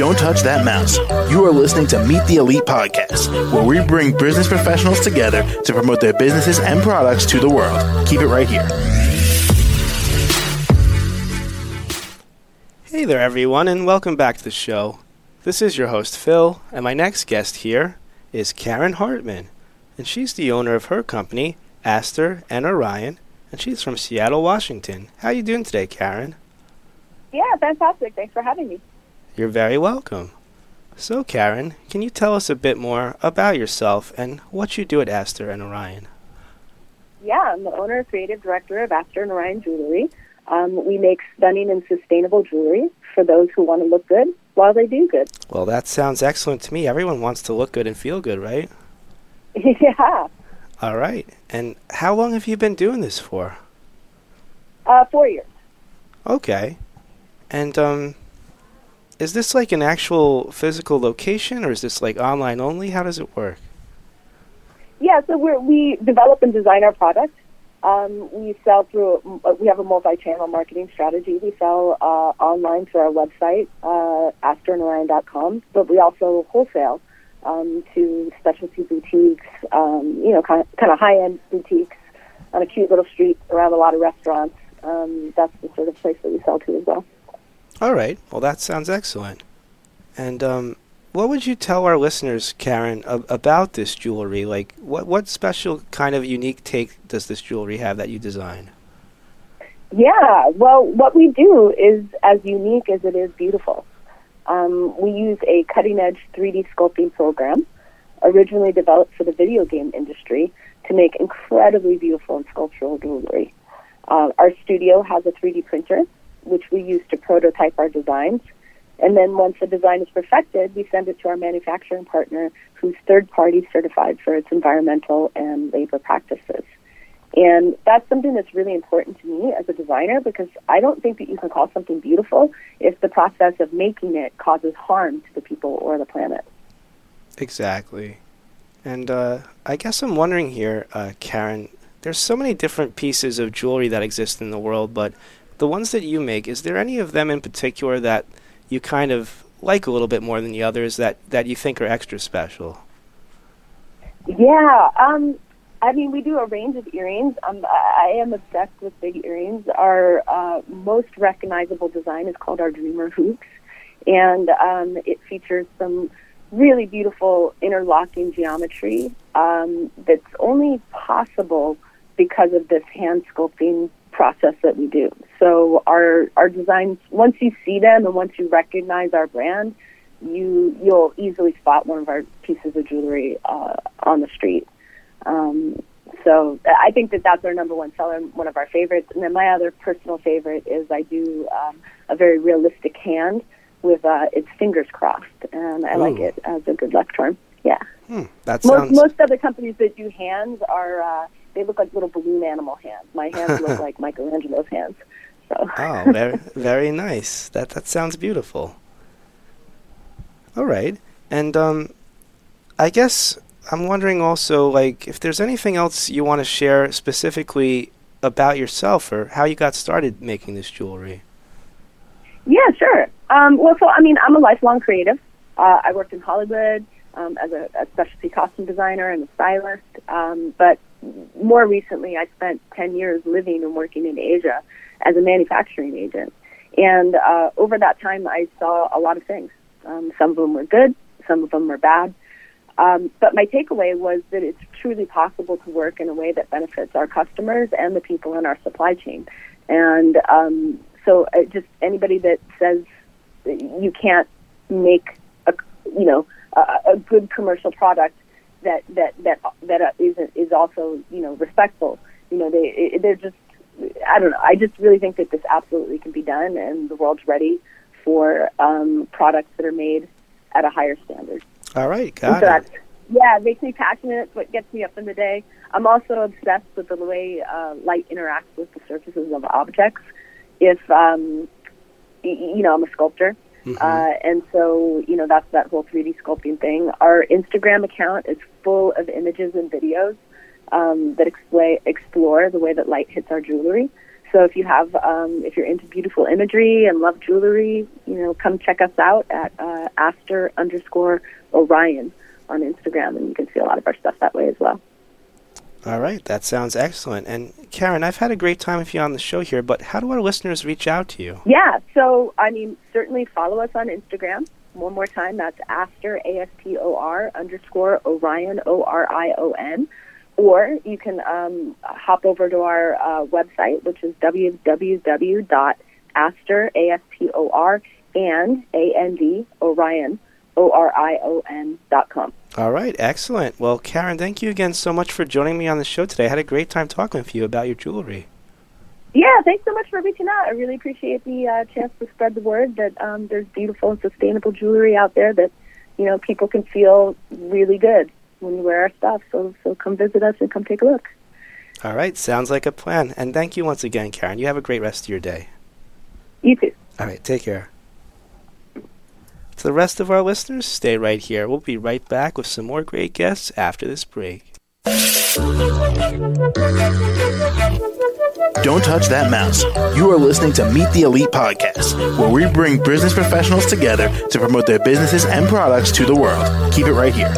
Don't touch that mouse. You are listening to Meet the Elite Podcast, where we bring business professionals together to promote their businesses and products to the world. Keep it right here. Hey there, everyone, and welcome back to the show. This is your host, Phil, and my next guest here is Karen Hartman, and she's the owner of her company, Astor and Orion, and she's from Seattle, Washington. How are you doing today, Karen? Yeah, fantastic. Thanks for having me. You're very welcome. So, Karen, can you tell us a bit more about yourself and what you do at Astor and Orion? Yeah, I'm the owner and creative director of Astor and Orion Jewelry. Um, we make stunning and sustainable jewelry for those who want to look good while they do good. Well, that sounds excellent to me. Everyone wants to look good and feel good, right? yeah. All right. And how long have you been doing this for? Uh, four years. Okay. And um, is this like an actual physical location, or is this like online only? How does it work? Yeah, so we develop and design our product. Um, we sell through. We have a multi-channel marketing strategy. We sell uh, online through our website, uh, but we also wholesale um, to specialty boutiques. Um, you know, kind of, kind of high-end boutiques on a cute little street around a lot of restaurants. Um, that's the sort of place that we sell to as well. All right. Well, that sounds excellent. And um, what would you tell our listeners, Karen, ab- about this jewelry? Like, what what special kind of unique take does this jewelry have that you design? Yeah, well, what we do is as unique as it is beautiful. Um, we use a cutting edge 3D sculpting program, originally developed for the video game industry, to make incredibly beautiful and sculptural jewelry. Uh, our studio has a 3D printer, which we use to prototype our designs. And then once the design is perfected, we send it to our manufacturing partner, who's third party certified for its environmental and labor practices. And that's something that's really important to me as a designer because I don't think that you can call something beautiful if the process of making it causes harm to the people or the planet. Exactly. And uh, I guess I'm wondering here, uh, Karen, there's so many different pieces of jewelry that exist in the world, but the ones that you make, is there any of them in particular that you kind of like a little bit more than the others that, that you think are extra special? Yeah, um, I mean, we do a range of earrings. Um, I am obsessed with big earrings. Our uh, most recognizable design is called our Dreamer Hoops, and um, it features some really beautiful interlocking geometry um, that's only possible because of this hand sculpting process that we do. So our our designs, once you see them and once you recognize our brand, you you'll easily spot one of our pieces of jewelry uh, on the street. Um, so I think that that's our number one seller, one of our favorites. And then my other personal favorite is I do um, a very realistic hand with uh, its fingers crossed, and I Ooh. like it as a good luck charm. Yeah. Hmm, that sounds... most most other companies that do hands are uh, they look like little balloon animal hands. My hands look like Michelangelo's hands. So. oh, very very nice. That that sounds beautiful. All right, and um, I guess I'm wondering also, like, if there's anything else you want to share specifically about yourself or how you got started making this jewelry. Yeah, sure. Um, well, so I mean, I'm a lifelong creative. Uh, I worked in Hollywood um, as a, a, specialty costume designer and a stylist, um, but more recently, I spent 10 years living and working in Asia as a manufacturing agent. And uh, over that time, I saw a lot of things. Um, some of them were good, some of them were bad. Um, but my takeaway was that it's truly possible to work in a way that benefits our customers and the people in our supply chain. And um, so, uh, just anybody that says you can't make a you know a, a good commercial product that that that that uh, is is also you know respectful. You know, they they're just I don't know. I just really think that this absolutely can be done, and the world's ready for um, products that are made at a higher standard. All right, got so it. Yeah, it makes me passionate. It's what gets me up in the day. I'm also obsessed with the way uh, light interacts with the surfaces of objects. If um, you know, I'm a sculptor, mm-hmm. uh, and so you know that's that whole 3D sculpting thing. Our Instagram account is full of images and videos um, that explain explore the way that light hits our jewelry. so if you have, um, if you're into beautiful imagery and love jewelry, you know, come check us out at uh, Astor underscore Orion on Instagram, and you can see a lot of our stuff that way as well. All right, that sounds excellent. And Karen, I've had a great time with you on the show here, but how do our listeners reach out to you? Yeah, so I mean, certainly follow us on Instagram. One more time, that's Astor A S T O R underscore Orion O R I O N, or you can um, hop over to our uh, website, which is www.astor A S T O R and A N D Orion O R I O N dot com. All right, excellent. Well, Karen, thank you again so much for joining me on the show today. I had a great time talking with you about your jewelry. Yeah, thanks so much for reaching out. I really appreciate the uh, chance to spread the word that um, there's beautiful and sustainable jewelry out there that you know people can feel really good when you wear our stuff. So so come visit us and come take a look. All right, sounds like a plan. And thank you once again, Karen. You have a great rest of your day. You too. All right, take care. To the rest of our listeners, stay right here. We'll be right back with some more great guests after this break. Don't touch that mouse. You are listening to Meet the Elite Podcast, where we bring business professionals together to promote their businesses and products to the world. Keep it right here.